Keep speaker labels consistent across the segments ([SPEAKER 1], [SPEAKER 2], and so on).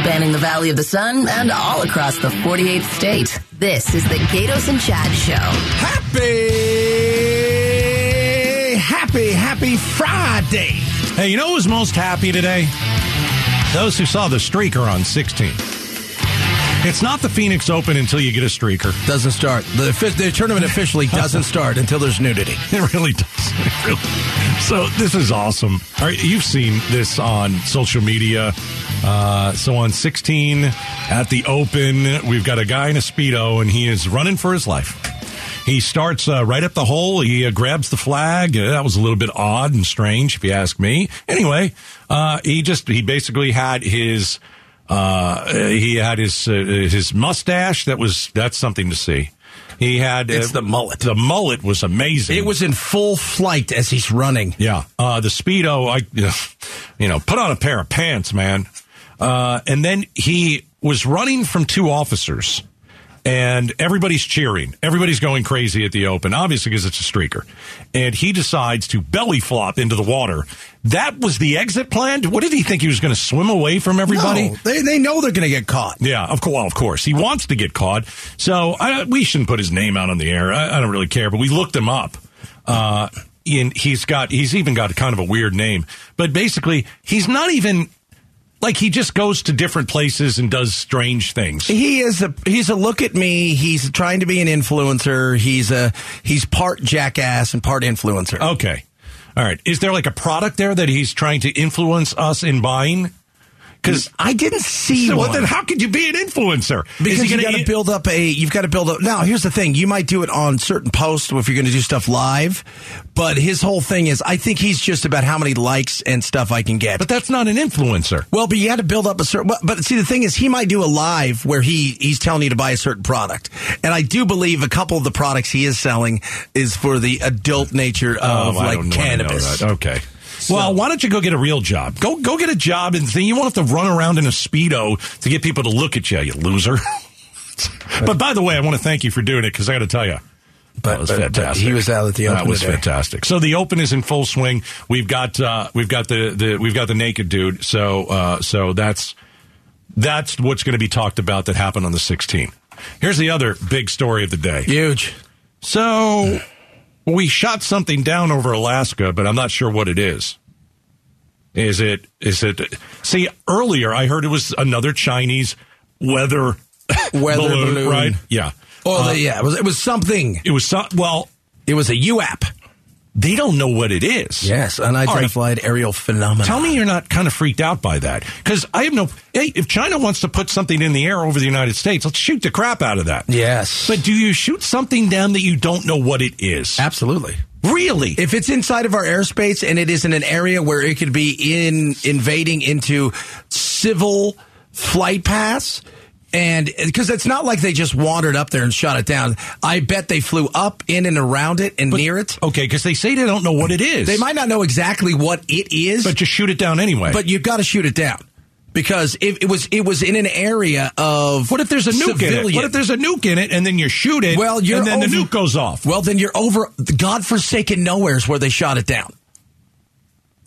[SPEAKER 1] spanning the Valley of the Sun and all across the 48th state. This is the Gaydos and Chad Show.
[SPEAKER 2] Happy, happy, happy Friday.
[SPEAKER 3] Hey, you know who's most happy today? Those who saw the streaker on 16. It's not the Phoenix Open until you get a streaker.
[SPEAKER 2] Doesn't start. The, the tournament officially doesn't start until there's nudity.
[SPEAKER 3] It really does. It really- So this is awesome. All right, you've seen this on social media. Uh, so on 16 at the Open, we've got a guy in a speedo, and he is running for his life. He starts uh, right up the hole. He uh, grabs the flag. Uh, that was a little bit odd and strange, if you ask me. Anyway, uh, he just he basically had his uh, he had his uh, his mustache. That was that's something to see. He had
[SPEAKER 2] It's the mullet.
[SPEAKER 3] The mullet was amazing.
[SPEAKER 2] It was in full flight as he's running.
[SPEAKER 3] Yeah. Uh, the Speedo, I, you know, put on a pair of pants, man. Uh, and then he was running from two officers and everybody's cheering. Everybody's going crazy at the open, obviously because it's a streaker. And he decides to belly flop into the water. That was the exit plan. What did he think he was going to swim away from everybody?
[SPEAKER 2] No, they, they know they're going to get caught.
[SPEAKER 3] Yeah, of course, well, of course. He wants to get caught. So I, we shouldn't put his name out on the air. I, I don't really care, but we looked him up. Uh, and he's got, he's even got kind of a weird name, but basically he's not even like he just goes to different places and does strange things.
[SPEAKER 2] He is a he's a look at me. He's trying to be an influencer. He's a he's part jackass and part influencer.
[SPEAKER 3] Okay. All right. Is there like a product there that he's trying to influence us in buying? Because
[SPEAKER 2] I didn't see
[SPEAKER 3] so
[SPEAKER 2] one.
[SPEAKER 3] then how could you be an influencer?
[SPEAKER 2] Because you got to build up a, you've got to build up. Now, here's the thing: you might do it on certain posts if you're going to do stuff live, but his whole thing is, I think he's just about how many likes and stuff I can get.
[SPEAKER 3] But that's not an influencer.
[SPEAKER 2] well, but you had to build up a certain. But, but see, the thing is, he might do a live where he he's telling you to buy a certain product, and I do believe a couple of the products he is selling is for the adult nature oh, of
[SPEAKER 3] Oh,
[SPEAKER 2] like cannabis.
[SPEAKER 3] that. Okay. well, why don't you go get a real job? Go go get a job and thing. You won't have to run around in a speedo to get people to look at you, you loser. but by the way, I want to thank you for doing it because I got to tell you.
[SPEAKER 2] But-
[SPEAKER 3] that was
[SPEAKER 2] but- but
[SPEAKER 3] fantastic.
[SPEAKER 2] he was out at the open.
[SPEAKER 3] That was
[SPEAKER 2] today.
[SPEAKER 3] fantastic. So the open is in full swing. We've got uh, we've got the, the we've got the naked dude. So uh, so that's that's what's going to be talked about that happened on the 16th. Here's the other big story of the day.
[SPEAKER 2] Huge.
[SPEAKER 3] So we shot something down over Alaska, but I'm not sure what it is. Is it? Is it? See, earlier I heard it was another Chinese weather
[SPEAKER 2] Weather balloon.
[SPEAKER 3] right? Yeah.
[SPEAKER 2] Oh,
[SPEAKER 3] Uh,
[SPEAKER 2] yeah, it was, it was something.
[SPEAKER 3] It was some, well.
[SPEAKER 2] It was a UAP.
[SPEAKER 3] They don't know what it is.
[SPEAKER 2] Yes, unidentified aerial phenomenon.
[SPEAKER 3] Tell me you're not kind of freaked out by that because I have no. Hey, if China wants to put something in the air over the United States, let's shoot the crap out of that.
[SPEAKER 2] Yes,
[SPEAKER 3] But do you shoot something down that you don't know what it is?
[SPEAKER 2] absolutely.
[SPEAKER 3] Really?
[SPEAKER 2] If it's inside of our airspace and it is in an area where it could be in invading into civil flight paths, and because it's not like they just wandered up there and shot it down. I bet they flew up, in, and around it and near it.
[SPEAKER 3] Okay, because they say they don't know what it is.
[SPEAKER 2] They might not know exactly what it is,
[SPEAKER 3] but just shoot it down anyway.
[SPEAKER 2] but you've got to shoot it down because if it was it was in an area of
[SPEAKER 3] what if there's a nuke in it? What if there's a nuke in it and then you shoot it?
[SPEAKER 2] Well, you're
[SPEAKER 3] and then the nuke goes off.
[SPEAKER 2] Well, then you're over the godforsaken nowheres where they shot it down.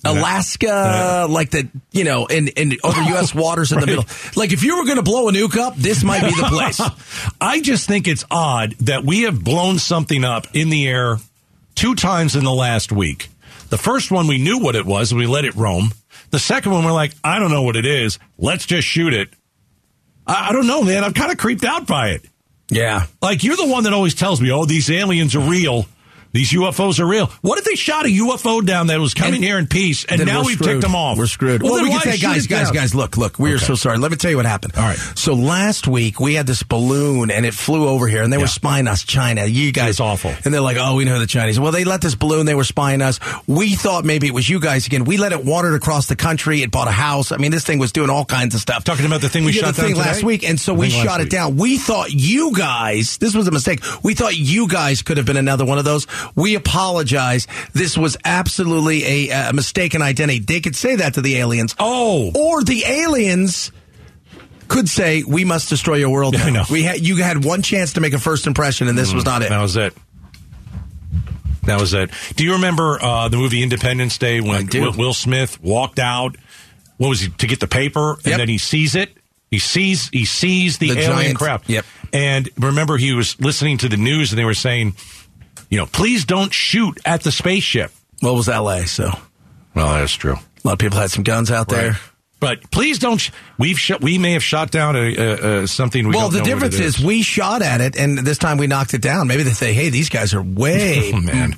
[SPEAKER 2] Alaska,
[SPEAKER 3] Yeah.
[SPEAKER 2] like the you know, in, in over U.S. waters in the
[SPEAKER 3] Right.
[SPEAKER 2] middle. Like if you were going to blow a nuke up, this might be the place.
[SPEAKER 3] I just think it's odd that we have blown something up in the air two times in the last week. The first one we knew what it was and we let it roam. The second one we're like, I don't know what it is. Let's just shoot it. I, I don't know, man. I'm kind of creeped out by it.
[SPEAKER 2] yeah,
[SPEAKER 3] Like you're the one that always tells me, "Oh, these aliens are real. These UFOs are real." What if they shot a UFO down that was coming
[SPEAKER 2] And-
[SPEAKER 3] here in peace, and now we've
[SPEAKER 2] screwed.
[SPEAKER 3] ticked them off?
[SPEAKER 2] We're screwed.
[SPEAKER 3] Well,
[SPEAKER 2] Well, we can say, guys, guys,
[SPEAKER 3] down?
[SPEAKER 2] guys, look, look, we are so sorry. Let me tell you what happened.
[SPEAKER 3] All right.
[SPEAKER 2] So last week we had this balloon and it flew over here and they
[SPEAKER 3] Yeah.
[SPEAKER 2] were spying us, China. You guys.
[SPEAKER 3] It's awful.
[SPEAKER 2] And they're like, oh, we know the Chinese. Well, they let this balloon, they were spying us. We thought maybe it was you guys again. We let it wander across the country. It bought a house. I mean, this thing was doing all kinds of stuff.
[SPEAKER 3] Talking about the thing we
[SPEAKER 2] Yeah,
[SPEAKER 3] shot
[SPEAKER 2] thing last week. And so we shot it down. We thought you guys, this was a mistake. We thought you guys could have been another one of those. We apologize. This was absolutely a, a mistaken identity. They could say that to the aliens.
[SPEAKER 3] Oh.
[SPEAKER 2] Or the aliens could say, "We must destroy your world."
[SPEAKER 3] I know.
[SPEAKER 2] We had you had one chance to make a first impression, and this was not it.
[SPEAKER 3] That was it. That was it. Do you remember uh, the movie Independence Day when Will, Smith walked out? What was he to get the paper, and
[SPEAKER 2] Yep.
[SPEAKER 3] then he sees it? He sees he sees the,
[SPEAKER 2] The
[SPEAKER 3] alien
[SPEAKER 2] giant-
[SPEAKER 3] craft.
[SPEAKER 2] yep.
[SPEAKER 3] And remember, he was listening to the news, and they were saying, you know, please don't shoot at the spaceship.
[SPEAKER 2] Well, it was L.A., so
[SPEAKER 3] Well, that's true.
[SPEAKER 2] A lot of people had some guns out there.
[SPEAKER 3] But please don't. Sh- we've sh- we may have shot down a, a, a something. We
[SPEAKER 2] Well,
[SPEAKER 3] don't
[SPEAKER 2] the difference
[SPEAKER 3] it
[SPEAKER 2] is. we shot at it, and this time we knocked it down. Maybe they say, "Hey, these guys are way
[SPEAKER 3] Oh, man.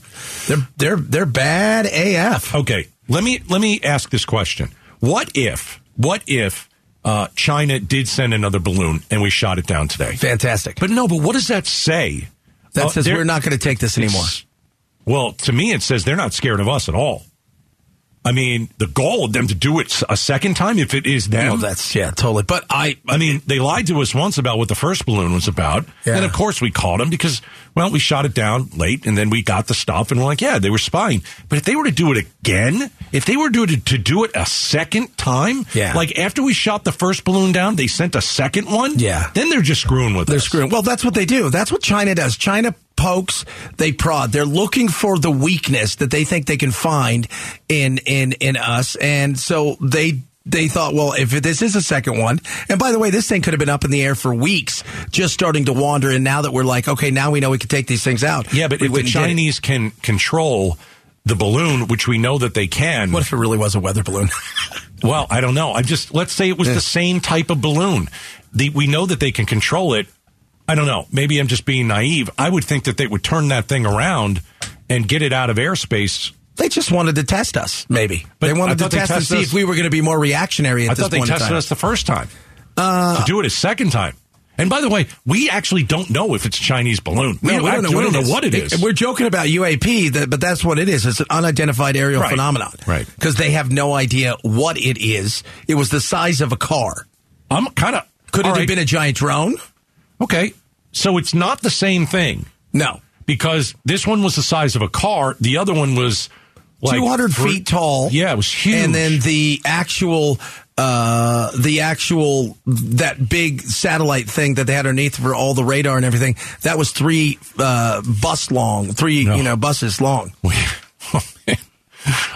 [SPEAKER 2] They're they're they're bad AF."
[SPEAKER 3] Okay, let me let me ask this question: What if what if uh, China did send another balloon and we shot it down today?
[SPEAKER 2] Fantastic.
[SPEAKER 3] But no, but what does that say?
[SPEAKER 2] That
[SPEAKER 3] Uh,
[SPEAKER 2] says
[SPEAKER 3] they're-
[SPEAKER 2] we're not going to take this anymore.
[SPEAKER 3] Well, to me, it says they're not scared of us at all. I mean, the goal of them to do it a second time, if it is them.
[SPEAKER 2] Well, that's yeah, totally. But I,
[SPEAKER 3] I mean, they lied to us once about what the first balloon was about.
[SPEAKER 2] Yeah.
[SPEAKER 3] And of course we called them because, well, we shot it down late and then we got the stuff and we're like, yeah, they were spying. But if they were to do it again, if they were to, to do it a second time,
[SPEAKER 2] Yeah.
[SPEAKER 3] like after we shot the first balloon down, they sent a second one.
[SPEAKER 2] Yeah.
[SPEAKER 3] Then they're just screwing with us.
[SPEAKER 2] they're screwing. Well, that's what they do. That's what China does. China pokes, they prod. They're looking for the weakness that they think they can find in in in us, and so they. They thought, well, if this is a second one, and by the way, this thing could have been up in the air for weeks, just starting to wander. And now that we're like, okay, now we know we can take these things out.
[SPEAKER 3] Yeah, but if the
[SPEAKER 2] went and did it.
[SPEAKER 3] Chinese can control the balloon, which we know that they can.
[SPEAKER 2] what if it really was a weather balloon?
[SPEAKER 3] Well, I don't know. I just let's say it was the same type of balloon. The, we know that they can control it. I don't know. Maybe I'm just being naive. I would think that they would turn that thing around and get it out of airspace.
[SPEAKER 2] They just wanted to test us, maybe.
[SPEAKER 3] But
[SPEAKER 2] they wanted to test to see
[SPEAKER 3] us-
[SPEAKER 2] if we were going to be more reactionary at
[SPEAKER 3] I
[SPEAKER 2] this
[SPEAKER 3] thought they
[SPEAKER 2] point
[SPEAKER 3] tested.
[SPEAKER 2] Uh,
[SPEAKER 3] us the first time. to do it a second time. And by the way, we actually don't know if it's a Chinese balloon.
[SPEAKER 2] No, we don't know,
[SPEAKER 3] we
[SPEAKER 2] what,
[SPEAKER 3] don't
[SPEAKER 2] it
[SPEAKER 3] know what it is.
[SPEAKER 2] We're joking about UAP, but that's what it is. It's an unidentified aerial
[SPEAKER 3] Right.
[SPEAKER 2] phenomenon.
[SPEAKER 3] Right.
[SPEAKER 2] Because they have no idea what it is. It was the size of a car.
[SPEAKER 3] I'm kind of.
[SPEAKER 2] Could it have been a giant drone?
[SPEAKER 3] Okay. So it's not the same thing
[SPEAKER 2] No.
[SPEAKER 3] because this one was the size of a car. The other one was like
[SPEAKER 2] 200
[SPEAKER 3] three-
[SPEAKER 2] feet tall.
[SPEAKER 3] Yeah, it was huge.
[SPEAKER 2] And then the actual, uh, the actual, that big satellite thing that they had underneath for all the radar and everything, that was three, uh, bus long, three,
[SPEAKER 3] No.
[SPEAKER 2] you know, buses long.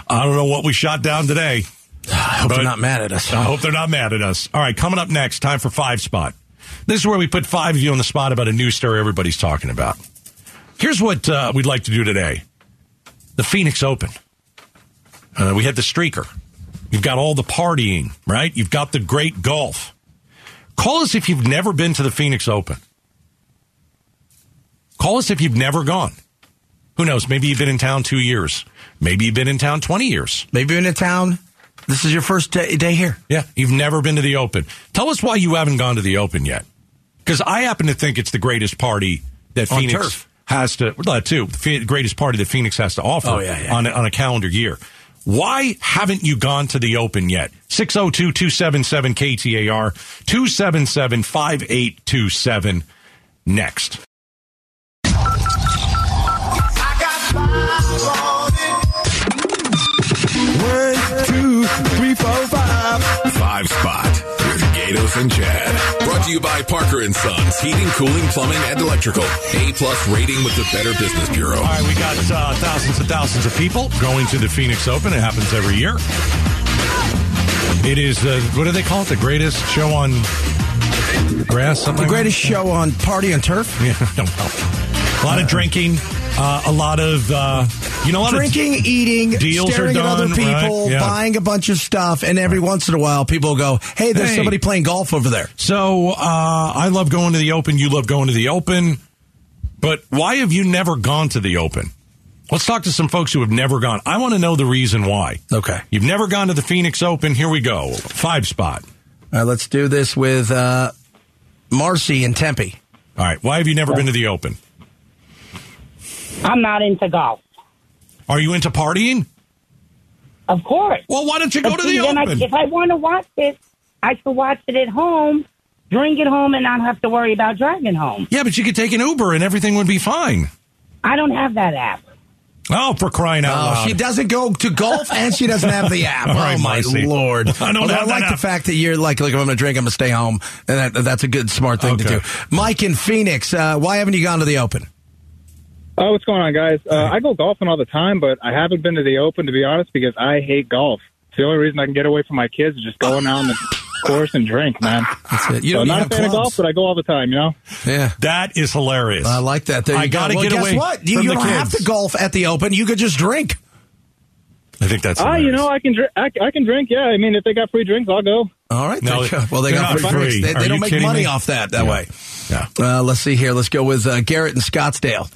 [SPEAKER 3] I don't know what we shot down today.
[SPEAKER 2] I hope they're not mad at us.
[SPEAKER 3] I hope they're not mad at us. All right, coming up next, time for five spot. This is where we put five of you on the spot about a news story everybody's talking about. Here's what uh, we'd like to do today: the Phoenix Open. Uh, we had the streaker. You've got all the partying, right? You've got the great golf. Call us if you've never been to the Phoenix Open. Call us if you've never gone. Who knows? Maybe you've been in town two years. Maybe you've been in town 20 years.
[SPEAKER 2] Maybe you're in a town. This is your first day, day here.
[SPEAKER 3] Yeah, you've never been to the Open. Tell us why you haven't gone to the Open yet. Because I happen to think it's the greatest party that
[SPEAKER 2] On
[SPEAKER 3] Phoenix
[SPEAKER 2] turf.
[SPEAKER 3] has to. Well, that too, the greatest party that Phoenix has to offer
[SPEAKER 2] Oh, yeah, yeah.
[SPEAKER 3] on a, on a calendar year. Why haven't you gone to the Open yet? 602 277 KTAR 277 5827 next.
[SPEAKER 4] One, two, three, four, five.
[SPEAKER 5] Five Spot with and Chad. Brought to you by Parker and Sons Heating, Cooling, Plumbing, and Electrical. A plus rating with the Better Business Bureau.
[SPEAKER 3] All right, we got uh, thousands and thousands of people going to the Phoenix Open. It happens every year. It is, uh, what do they call it? The greatest show on grass? Something
[SPEAKER 2] The
[SPEAKER 3] like
[SPEAKER 2] greatest show on Party and Turf.
[SPEAKER 3] Yeah, I don't know. A lot of drinking, uh, a lot of, uh, you know, a lot
[SPEAKER 2] Drinking, eating,
[SPEAKER 3] Deals
[SPEAKER 2] staring
[SPEAKER 3] are
[SPEAKER 2] at other people,
[SPEAKER 3] right? Yeah.
[SPEAKER 2] buying a bunch of stuff, and every once in a while, people go, "Hey, there's
[SPEAKER 3] Hey.
[SPEAKER 2] somebody playing golf over there."
[SPEAKER 3] So uh, I love going to the Open. You love going to the Open. But why have you never gone to the Open? Let's talk to some folks who have never gone. I want to know the reason why.
[SPEAKER 2] Okay.
[SPEAKER 3] You've never gone to the Phoenix Open. Here we go. Five spot.
[SPEAKER 2] All right, let's do this with uh, Marcy in Tempe.
[SPEAKER 3] All right. Why have you never been to the Open?
[SPEAKER 6] I'm not into golf.
[SPEAKER 3] Are you into partying?
[SPEAKER 6] Of course.
[SPEAKER 3] Well, why don't you go
[SPEAKER 6] But
[SPEAKER 3] to
[SPEAKER 6] see,
[SPEAKER 3] the
[SPEAKER 6] then I,
[SPEAKER 3] Open?
[SPEAKER 6] if I want to watch it, I should watch it at home, drink it home, and not have to worry about driving home.
[SPEAKER 3] yeah, but you could take an Uber and everything would be fine.
[SPEAKER 6] I don't have that app.
[SPEAKER 3] Oh, for crying out
[SPEAKER 2] Oh,
[SPEAKER 3] loud.
[SPEAKER 2] she doesn't go to golf and she doesn't have the app.
[SPEAKER 3] All right,
[SPEAKER 2] oh my
[SPEAKER 3] Marcy.
[SPEAKER 2] lord!
[SPEAKER 3] I don't
[SPEAKER 2] Although
[SPEAKER 3] have
[SPEAKER 2] I
[SPEAKER 3] that
[SPEAKER 2] like the
[SPEAKER 3] app.
[SPEAKER 2] fact that you're like, like if I'm going to drink, I'm going to stay home, and that, that's a good, smart thing to do. Mike in Phoenix, uh, why haven't you gone to the Open?
[SPEAKER 7] Oh, what's going on, guys? Uh, I go golfing all the time, but I haven't been to the Open, to be honest, because I hate golf. It's the only reason I can get away from my kids is just going out in the course, and drink, man.
[SPEAKER 2] That's it. You
[SPEAKER 7] so
[SPEAKER 2] don't
[SPEAKER 7] not a fan of golf, but I go all the time. You know.
[SPEAKER 2] Yeah.
[SPEAKER 3] That is hilarious.
[SPEAKER 2] I like that. There you
[SPEAKER 3] I gotta
[SPEAKER 2] Well,
[SPEAKER 3] get
[SPEAKER 2] guess
[SPEAKER 3] away
[SPEAKER 2] what? You,
[SPEAKER 3] from
[SPEAKER 2] you
[SPEAKER 3] the
[SPEAKER 2] don't have to golf at the open. You could just drink.
[SPEAKER 3] I think that's.
[SPEAKER 7] Ah, you know, I can drink. I, I can drink. Yeah, I mean, if they got free drinks, I'll go.
[SPEAKER 2] All right.
[SPEAKER 3] No,
[SPEAKER 2] there well, they got free
[SPEAKER 3] free.
[SPEAKER 2] They, they don't make money
[SPEAKER 3] me?
[SPEAKER 2] off that that
[SPEAKER 3] Yeah.
[SPEAKER 2] way.
[SPEAKER 3] Yeah.
[SPEAKER 2] Uh, let's see here. Let's go with uh, Garrett in Scottsdale.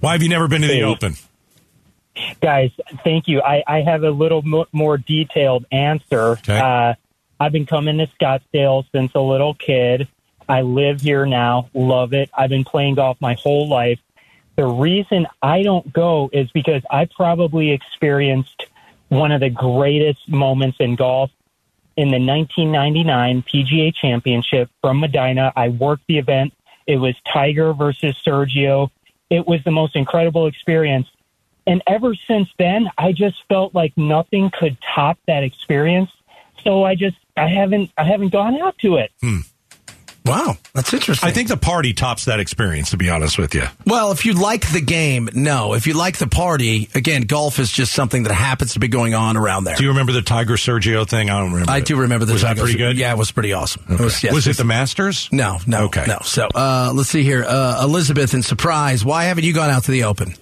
[SPEAKER 3] Why have you never been to the. Open?
[SPEAKER 8] Guys, thank you. I, I have a little mo- more detailed answer.
[SPEAKER 3] Okay.
[SPEAKER 8] Uh, I've been coming to Scottsdale since a little kid. I live here now, love it. I've been playing golf my whole life. The reason I don't go is because I probably experienced one of the greatest moments in golf in the 1999 PGA Championship from Medinah. I worked the event. It was Tiger versus Sergio. It was the most incredible experience. And ever since then, I just felt like nothing could top that experience. So I just I haven't I haven't gone out to it. Hmm.
[SPEAKER 2] Wow, that's interesting.
[SPEAKER 3] I think the party tops that experience. To be honest with you,
[SPEAKER 2] Well, if you like the game, no. If you like the party, again, golf is just something that happens to be going on around there.
[SPEAKER 3] do you remember the Tiger Sergio thing? I don't remember.
[SPEAKER 2] I
[SPEAKER 3] it.
[SPEAKER 2] do remember this.
[SPEAKER 3] Was that pretty good?
[SPEAKER 2] Yeah, it was pretty awesome. It was, yes,
[SPEAKER 3] was it the Masters?
[SPEAKER 2] No, no,
[SPEAKER 3] Okay.
[SPEAKER 2] no. So uh, let's see here. Uh, Elizabeth in Surprise. Why haven't you gone out to the Open?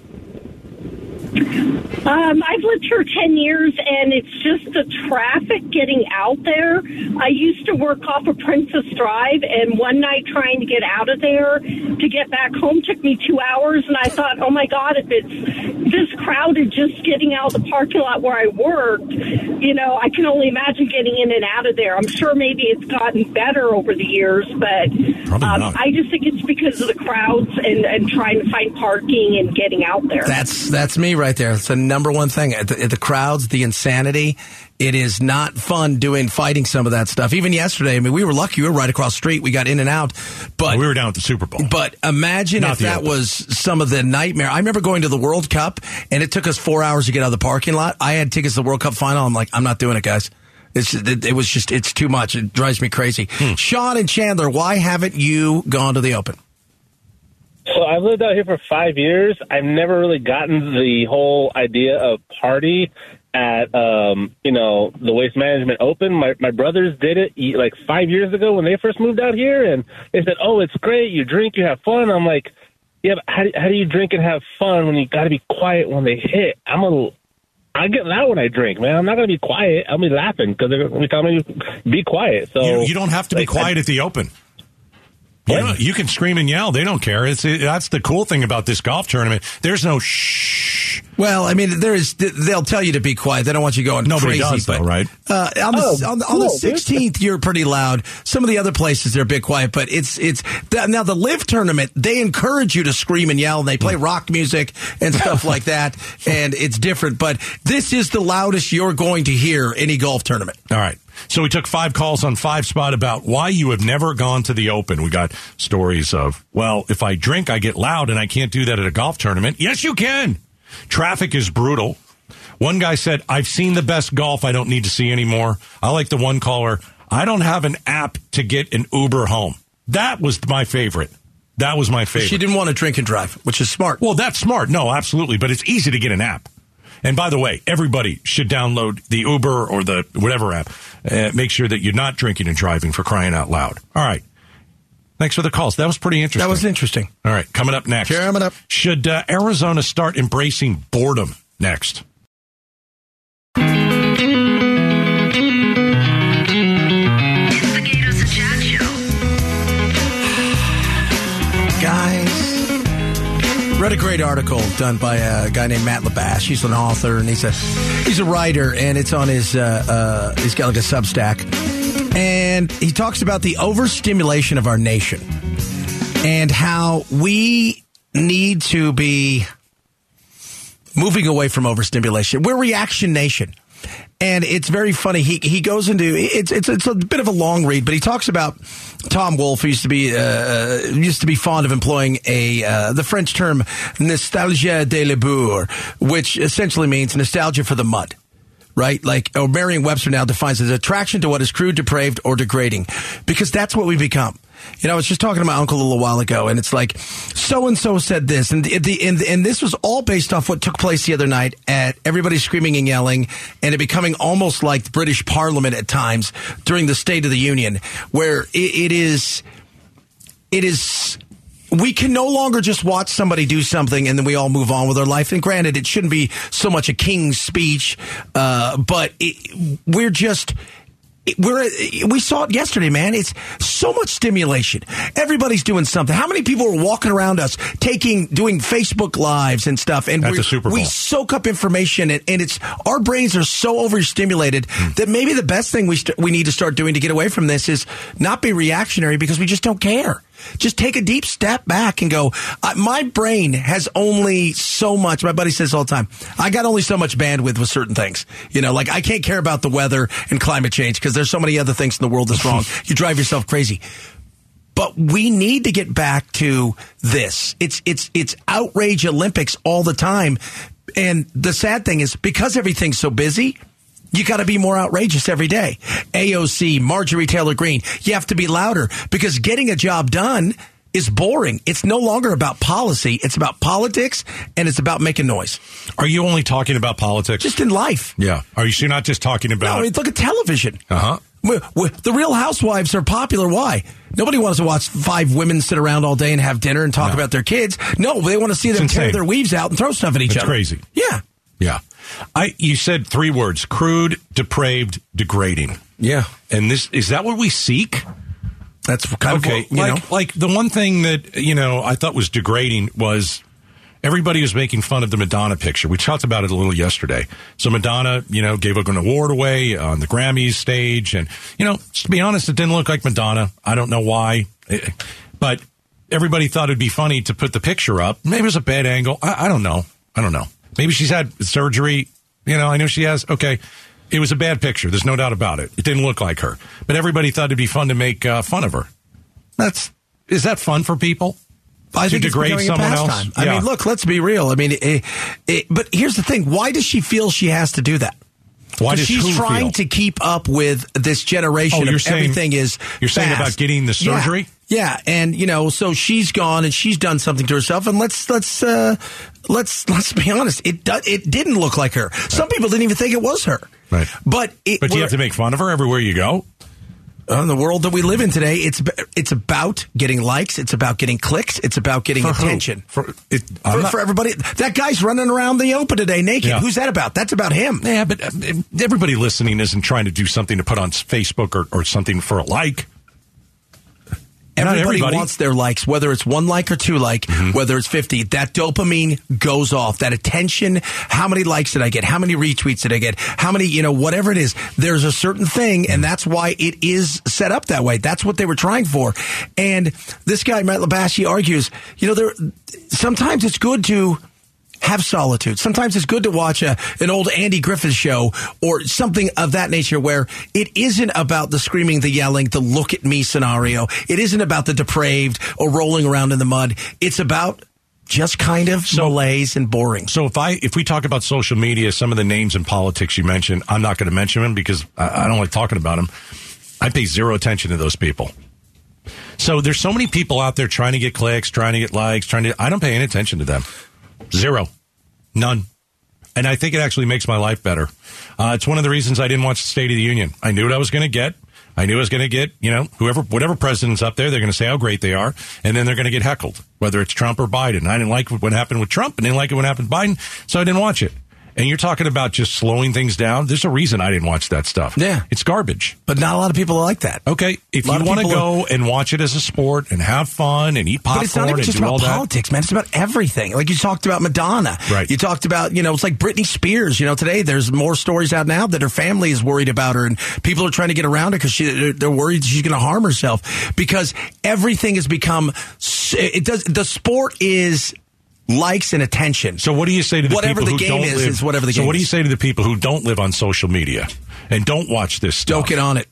[SPEAKER 9] Um, I've lived here 10 years, and it's just the traffic getting out there. I used to work off of Princess Drive, and one night trying to get out of there to get back home took me two hours, and I thought, oh my God, if it's this crowded just getting out of the parking lot where I worked, you know, I can only imagine getting in and out of there. I'm sure maybe it's gotten better over the years, but um. I just think it's because of the crowds and, and trying to find parking and getting out there.
[SPEAKER 2] That's that's me right there. It's the number one thing. The, the crowds, the insanity. It is not fun doing fighting some of that stuff. Even yesterday, I mean, we were lucky. We were right across the street. We got in and out. But
[SPEAKER 3] we were down at the Super Bowl.
[SPEAKER 2] But imagine
[SPEAKER 3] Not
[SPEAKER 2] if that
[SPEAKER 3] Open.
[SPEAKER 2] was some of the nightmare. I remember going to the World Cup, and it took us four hours to get out of the parking lot. I had tickets to the World Cup final. I'm like, I'm not doing it, guys. It's it, it was just it's too much. It drives me crazy.
[SPEAKER 3] Hmm.
[SPEAKER 2] Sean and Chandler, why haven't you gone to the Open?
[SPEAKER 10] So I've lived out here for five years. I've never really gotten the whole idea of party at um, you know the Waste Management Open. My my brothers did it e- like five years ago when they first moved out here, and they said, "Oh, it's great. You drink, you have fun." I'm like, "Yeah, but how do, how do you drink and have fun when you got to be quiet when they hit?" I'm a I get loud when I drink, man. I'm not going to be quiet. I'll be laughing because they're going to be telling me to be quiet. So
[SPEAKER 3] you, you don't have to be
[SPEAKER 10] like,
[SPEAKER 3] quiet at the Open. You, know, you can scream and yell. They don't care. It's that's the cool thing about this golf tournament. There's no shh.
[SPEAKER 2] Well, I mean, there is. They'll tell you to be quiet. They don't want you going
[SPEAKER 3] Nobody
[SPEAKER 2] crazy.
[SPEAKER 3] does,
[SPEAKER 2] but,
[SPEAKER 3] though, right?
[SPEAKER 2] Uh, on the,
[SPEAKER 10] Oh,
[SPEAKER 2] on, the- on the
[SPEAKER 10] cool, dude.
[SPEAKER 2] 16th, you're pretty loud. Some of the other places they're a bit quiet, but it's it's that, now the live tournament. They encourage you to scream and yell, and they play rock music and stuff like that, and it's different. But this is the loudest you're going to hear any golf tournament.
[SPEAKER 3] All right. So we took five calls on five spot about why you have never gone to the Open. We got stories of, well, if I drink, I get loud and I can't do that at a golf tournament. Yes, you can. Traffic is brutal. One guy said, I've seen the best golf. I don't need to see anymore. I like the one caller. I don't have an app to get an Uber home. That was my favorite. That was my favorite.
[SPEAKER 2] She didn't want to drink and drive, which is smart.
[SPEAKER 3] Well, that's smart. No, absolutely. But it's easy to get an app. And by the way, everybody should download the Uber or the whatever app. Uh, make sure that you're not drinking and driving for crying out loud. All right. Thanks for the calls. That was pretty interesting.
[SPEAKER 2] That was interesting.
[SPEAKER 3] All right. Coming up next.
[SPEAKER 2] Coming up.
[SPEAKER 3] Should uh, Arizona start embracing boredom next?
[SPEAKER 2] Read a great article done by a guy named Matt Labash. He's an author and he's a he's a writer, and it's on his uh, uh, he's got like a Substack, and he talks about the overstimulation of our nation and how we need to be moving away from overstimulation. We're reaction nation. And it's very funny. He he goes into it's it's it's a bit of a long read, but he talks about Tom Wolfe used to be uh, used to be fond of employing a uh, the French term nostalgia de la boue, which essentially means nostalgia for the mud right? Like, or Merriam-Webster now defines it as attraction to what is crude, depraved, or degrading, because that's what we become. You know, I was just talking to my uncle a little while ago, and it's like, so and so said this, and the and, and this was all based off what took place the other night at everybody screaming and yelling, and it becoming almost like the British Parliament at times during the State of the Union, where it, it is, it is we can no longer just watch somebody do something and then we all move on with our life. And granted, it shouldn't be so much a king's speech, uh, but it, we're just. We're, we saw it yesterday, man. It's so much stimulation. Everybody's doing something. How many people are walking around us, taking, doing Facebook lives and stuff? And we
[SPEAKER 3] the Super
[SPEAKER 2] we soak up information, and, and it's our brains are so overstimulated
[SPEAKER 3] Hmm.
[SPEAKER 2] that maybe the best thing we st- we need to start doing to get away from this is not be reactionary because we just don't care. Just take a deep step back and go. Uh, my brain has only so much. My buddy says all the time. I got only so much bandwidth with certain things. You know, like I can't care about the weather and climate change because there's so many other things in the world that's wrong. you drive yourself crazy but we need to get back to this. It's it's it's outrage Olympics all the time, and the sad thing is because everything's so busy. You got to be more outrageous every day. AOC, Marjorie Taylor Greene, you have to be louder because getting a job done is boring. It's no longer about policy. It's about politics and it's about making noise.
[SPEAKER 3] Are you only talking about politics?
[SPEAKER 2] Just in life.
[SPEAKER 3] yeah. Are you so you're not just talking
[SPEAKER 2] No,
[SPEAKER 3] about?
[SPEAKER 2] I mean, look at television.
[SPEAKER 3] uh huh.
[SPEAKER 2] W- w- The Real Housewives are popular. Why? Nobody wants to watch five women sit around all day and have dinner and talk
[SPEAKER 3] No.
[SPEAKER 2] about their kids. No, they want to see them tear their weaves out and throw stuff at each
[SPEAKER 3] It's
[SPEAKER 2] other.
[SPEAKER 3] crazy.
[SPEAKER 2] Yeah.
[SPEAKER 3] Yeah. I you said three words: crude, depraved, degrading.
[SPEAKER 2] Yeah.
[SPEAKER 3] And this is that what we seek?
[SPEAKER 2] That's kind
[SPEAKER 3] okay.
[SPEAKER 2] of what, you
[SPEAKER 3] like
[SPEAKER 2] know.
[SPEAKER 3] like the one thing that you know I thought was degrading was everybody was making fun of the Madonna picture. We talked about it a little yesterday. So Madonna, you know, gave an award away on the Grammys stage, and you know, to be honest, it didn't look like Madonna. I don't know why, but everybody thought it'd be funny to put the picture up. Maybe it was a bad angle. I, I don't know. I don't know. Maybe she's had surgery. You know, I know she has. Okay. It was a bad picture. There's no doubt about it. It didn't look like her, but everybody thought it'd be fun to make uh, fun of her. That's is that fun for people?
[SPEAKER 2] I
[SPEAKER 3] to degrade someone else?
[SPEAKER 2] I mean, look, let's be real. I mean, it, it, but here's the thing: why does she feel she has to do that?
[SPEAKER 3] Why does
[SPEAKER 2] she's trying
[SPEAKER 3] feel?
[SPEAKER 2] to keep up with this generation
[SPEAKER 3] Oh, you're
[SPEAKER 2] of
[SPEAKER 3] saying-
[SPEAKER 2] everything is
[SPEAKER 3] you're saying about getting the surgery?
[SPEAKER 2] Yeah, and you know, so she's gone and she's done something to herself, and let's let's uh, let's let's be honest, it do, it didn't look like her. Some people didn't even think it was her.
[SPEAKER 3] Right.
[SPEAKER 2] But it,
[SPEAKER 3] But you have to make fun of her everywhere you go?
[SPEAKER 2] uh, in the world that we live in today, it's it's about getting likes, it's about getting clicks, it's about getting
[SPEAKER 3] For
[SPEAKER 2] attention.
[SPEAKER 3] For, it,
[SPEAKER 2] For,
[SPEAKER 3] not-
[SPEAKER 2] for everybody, that guy's running around the open today naked.
[SPEAKER 3] Yeah.
[SPEAKER 2] Who's that about? That's about him.
[SPEAKER 3] yeah, but uh, everybody listening isn't trying to do something to put on Facebook or, or something for a like.
[SPEAKER 2] Everybody,
[SPEAKER 3] everybody.
[SPEAKER 2] wants their likes, whether it's one like or two like,
[SPEAKER 3] Mm-hmm.
[SPEAKER 2] whether it's 50. That dopamine goes off. That attention, how many likes did I get? How many retweets did I get? How many, you know, whatever it is, there's a certain thing, and that's why it is set up that way. That's what they were trying for. And this guy, Matt Labash, argues, you know, there sometimes it's good to have solitude. Sometimes it's good to watch a, an old Andy Griffith show or something of that nature where it isn't about the screaming, the yelling, the look at me scenario. It isn't about the depraved or rolling around in the mud. It's about just kind of malaise and boring.
[SPEAKER 3] So if I if we talk about social media, some of the names in politics you mentioned, I'm not going to mention them because I, I don't like talking about them. I pay zero attention to those people. So there's so many people out there trying to get clicks, trying to get likes, trying to. I don't pay any attention to them. Zero, none. And I think it actually makes my life better. Uh, it's one of the reasons I didn't watch the State of the Union. I knew what I was going to get. I knew I was going to get, you know, whoever, whatever president's up there, they're going to say how great they are, and then they're going to get heckled, whether it's Trump or Biden. I didn't like what happened with Trump, and didn't like it when happened with Biden, so I didn't watch it. And you're talking about just slowing things down. There's a reason I didn't watch that stuff.
[SPEAKER 2] Yeah.
[SPEAKER 3] it's garbage.
[SPEAKER 2] But not a lot of people are like that.
[SPEAKER 3] Okay, if you want to go and watch it as a sport and have fun and eat popcorn
[SPEAKER 2] But it's not even just about
[SPEAKER 3] that,
[SPEAKER 2] politics, man. It's about everything. Like you talked about Madonna.
[SPEAKER 3] Right.
[SPEAKER 2] You talked about, you know, it's like Britney Spears. You know, today there's more stories out now that her family is worried about her and people are trying to get around her because they're worried she's going to harm herself because everything has become, it does, the sport is likes and attention.
[SPEAKER 3] So what do you say to the
[SPEAKER 2] Whatever
[SPEAKER 3] people
[SPEAKER 2] the
[SPEAKER 3] who
[SPEAKER 2] game
[SPEAKER 3] don't
[SPEAKER 2] is,
[SPEAKER 3] live?
[SPEAKER 2] is whatever the
[SPEAKER 3] so
[SPEAKER 2] game
[SPEAKER 3] what do you say to the people who don't live on social media and don't watch this stuff?
[SPEAKER 2] Don't get on it.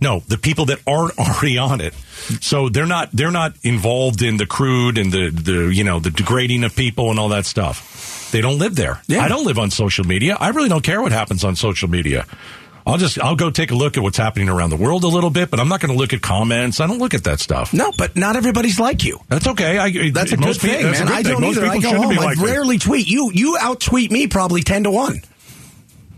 [SPEAKER 3] No, the people that aren't already on it. So they're not they're not involved in the crude and the the you know the degrading of people and all that stuff. They don't live there.
[SPEAKER 2] Yeah.
[SPEAKER 3] I don't live on social media. I really don't care what happens on social media. I'll just I'll go take a look at what's happening around the world a little bit, but I'm not going to look at comments. I don't look at that stuff.
[SPEAKER 2] No, but not everybody's like you.
[SPEAKER 3] That's okay. I,
[SPEAKER 2] That's a
[SPEAKER 3] most
[SPEAKER 2] good thing, man. I
[SPEAKER 3] thing.
[SPEAKER 2] don't
[SPEAKER 3] Most
[SPEAKER 2] either. I go home. I
[SPEAKER 3] like me.
[SPEAKER 2] rarely tweet. You you out tweet me probably ten to one.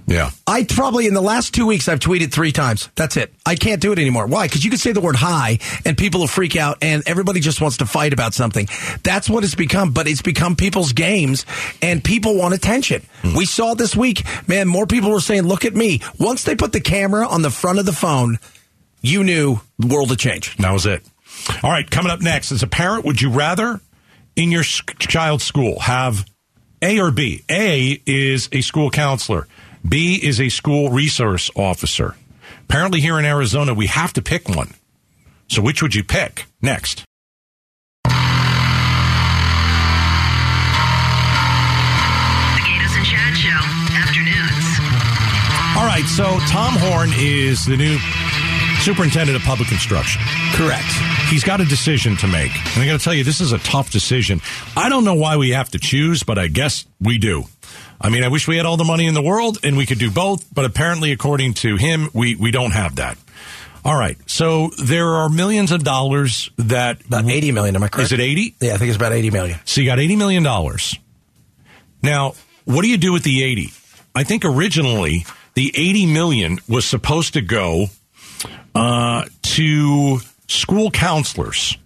[SPEAKER 3] Yeah.
[SPEAKER 2] I probably in the last two weeks I've tweeted three times. That's it. I can't do it anymore. Why? Because you can say the word hi and people will freak out and everybody just wants to fight about something. That's what it's become. But it's become people's games and people want attention.
[SPEAKER 3] Hmm.
[SPEAKER 2] We saw this week, man. More people were saying, "Look at me." Once they put the camera on the front of the phone, you knew the world had changed.
[SPEAKER 3] That was it. All right, coming up next, as a parent, would you rather in your child's school have A or B? A is a school counselor. B is a school resource officer. Apparently, here in Arizona, we have to pick one. So, which would you pick next?
[SPEAKER 1] The Gaydos and Chad Show, afternoons.
[SPEAKER 3] All right, so Tom Horne is the new superintendent of public instruction.
[SPEAKER 2] Correct.
[SPEAKER 3] He's got a decision to make. And I got to tell you, this is a tough decision. I don't know why we have to choose, but I guess we do. I mean, I wish we had all the money in the world and we could do both, but apparently, according to him, we, we don't have that. All right, so there are millions of dollars that.
[SPEAKER 2] About eighty million. Am I correct?
[SPEAKER 3] Is it 80?
[SPEAKER 2] Yeah, I think it's about eighty million.
[SPEAKER 3] So you got $80 million. Now, what do you do with the 80? I think originally the 80 million was supposed to go uh, to school counselors.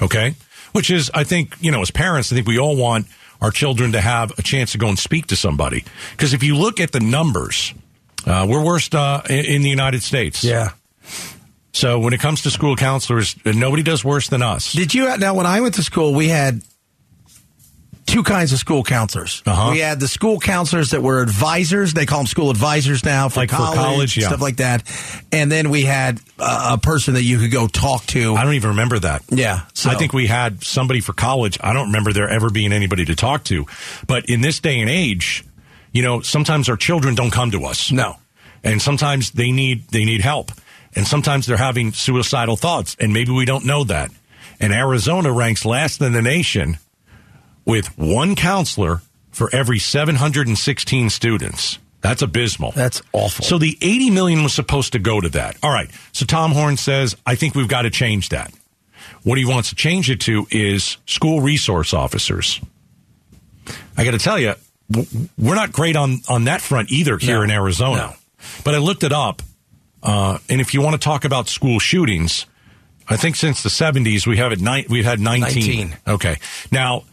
[SPEAKER 3] Okay? Which is, I think, you know, as parents, I think we all want our children to have a chance to go and speak to somebody. Because if you look at the numbers, uh, we're worst uh, in, in the United States.
[SPEAKER 2] Yeah.
[SPEAKER 3] So when it comes to school counselors, nobody does worse than us.
[SPEAKER 2] Did you now? When I went to school, we had two kinds of school counselors.
[SPEAKER 3] Uh-huh.
[SPEAKER 2] We had the school counselors that were advisors. They call them school advisors now for
[SPEAKER 3] Like for
[SPEAKER 2] college,
[SPEAKER 3] college, yeah.
[SPEAKER 2] stuff like that. And then we had uh, a person that you could go talk to.
[SPEAKER 3] I don't even remember that.
[SPEAKER 2] Yeah, so-
[SPEAKER 3] I think we had somebody for college. I don't remember there ever being anybody to talk to. But in this day and age, you know, sometimes our children don't come to us.
[SPEAKER 2] No.
[SPEAKER 3] And sometimes they need they need help. And sometimes they're having suicidal thoughts and maybe we don't know that. And Arizona ranks last in the nation with one counselor for every 716 students. That's abysmal.
[SPEAKER 2] That's awful.
[SPEAKER 3] So the 80 million was supposed to go to that. All right. So Tom Horne says, I think we've got to change that. What he wants to change it to is school resource officers. I got to tell you, we're not great on, on that front either here
[SPEAKER 2] No.
[SPEAKER 3] in Arizona.
[SPEAKER 2] No.
[SPEAKER 3] But I looked it up. Uh, and if you want to talk about school shootings, I think since the 70s, we have it nine, we've had 19.
[SPEAKER 2] 19.
[SPEAKER 3] Okay. Now,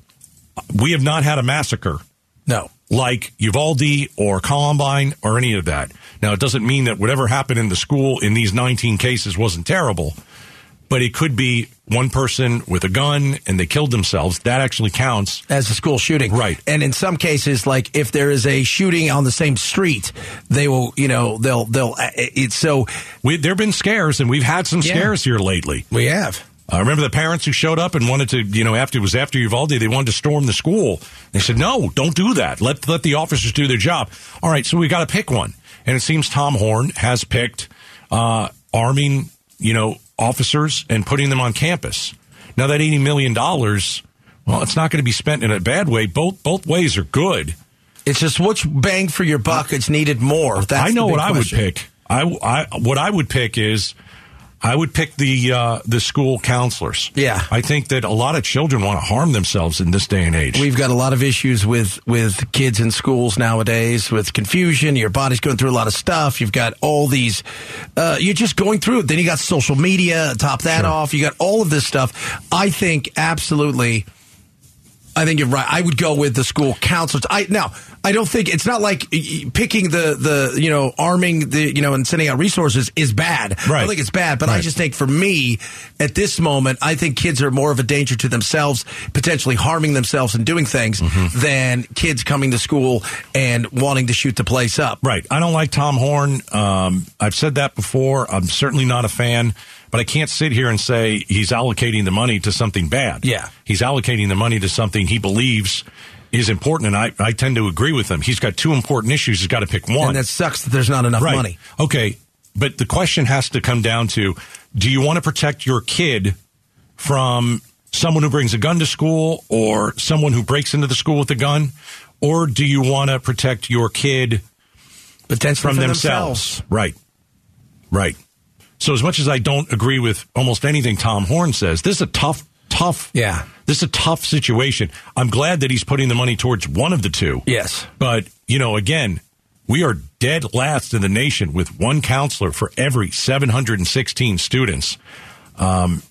[SPEAKER 3] we have not had a massacre
[SPEAKER 2] no.
[SPEAKER 3] like Uvalde or Columbine or any of that. Now, it doesn't mean that whatever happened in the school in these 19 cases wasn't terrible, but it could be one person with a gun and they killed themselves. That actually counts.
[SPEAKER 2] As a school shooting.
[SPEAKER 3] Right.
[SPEAKER 2] And in some cases, like if there is a shooting on the same street, they will, you know, they'll, they'll, uh, it's so.
[SPEAKER 3] We, there have been scares, and we've had some
[SPEAKER 2] Yeah.
[SPEAKER 3] scares here lately.
[SPEAKER 2] We have.
[SPEAKER 3] I remember the parents who showed up and wanted to, you know, after it was after Uvalde, they wanted to storm the school. They said, "No, don't do that. Let let the officers do their job." All right, so we got to pick one, and it seems Tom Horne has picked uh, arming, you know, officers and putting them on campus. Now that eighty million dollars, well, it's not going to be spent in a bad way. Both both ways are good.
[SPEAKER 2] It's just which bang for your buck is needed more. That's
[SPEAKER 3] I know what I would pick. I, I what I would pick is I would pick the uh, the school counselors.
[SPEAKER 2] Yeah.
[SPEAKER 3] I think that a lot of children want to harm themselves in this day and age.
[SPEAKER 2] We've got a lot of issues with with kids in schools nowadays with confusion. Your body's going through a lot of stuff. You've got all these. Uh, you're just going through it. Then you got social media. Top that
[SPEAKER 3] Sure.
[SPEAKER 2] off. You got all of this stuff. I think absolutely. I think you're right. I would go with the school counselors. I now I don't think it's not like picking the the you know arming the you know and sending out resources is bad. I don't think it's bad, but I just think for me at this moment, I think kids are more of a danger to themselves, potentially harming themselves and doing things
[SPEAKER 3] Mm-hmm.
[SPEAKER 2] than kids coming to school and wanting to shoot the place up.
[SPEAKER 3] right. I don't like Tom Horne. Um, I've said that before. I'm certainly not a fan. But I can't sit here and say he's allocating the money to something bad.
[SPEAKER 2] Yeah.
[SPEAKER 3] He's allocating the money to something he believes is important. And I, I tend to agree with him. He's got two important issues. He's got to pick one.
[SPEAKER 2] And that sucks that there's not enough
[SPEAKER 3] right.
[SPEAKER 2] money.
[SPEAKER 3] Okay, but the question has to come down to: Do you want to protect your kid from someone who brings a gun to school, or someone who breaks into the school with a gun, or do you want to protect your kid
[SPEAKER 2] Potentially
[SPEAKER 3] from
[SPEAKER 2] for
[SPEAKER 3] themselves? Right. Right. So as much as I don't agree with almost anything Tom Horne says, this is a tough, tough.
[SPEAKER 2] Yeah.
[SPEAKER 3] This is a tough situation. I'm glad that he's putting the money towards one of the two.
[SPEAKER 2] Yes.
[SPEAKER 3] But, you know, again, we are dead last in the nation with one counselor for every 716 students. Um,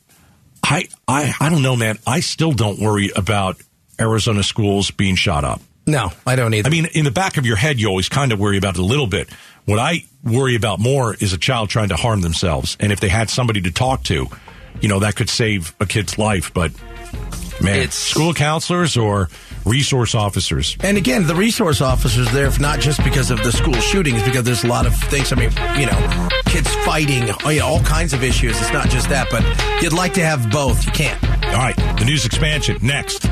[SPEAKER 3] I, I, I don't know, man. I still don't worry about Arizona schools being shot up.
[SPEAKER 2] No, I don't either.
[SPEAKER 3] I mean, in the back of your head, you always kind of worry about it a little bit. What I worry about more is a child trying to harm themselves. And if they had somebody to talk to, you know, that could save a kid's life. But, man,
[SPEAKER 2] It's-
[SPEAKER 3] school counselors or resource officers.
[SPEAKER 2] And again, the resource officers there, if not just because of the school shootings, because there's a lot of things. I mean, you know, kids fighting, oh, know, all kinds of issues. It's not just that, but you'd like to have both. You can't.
[SPEAKER 3] All right, the news expansion next.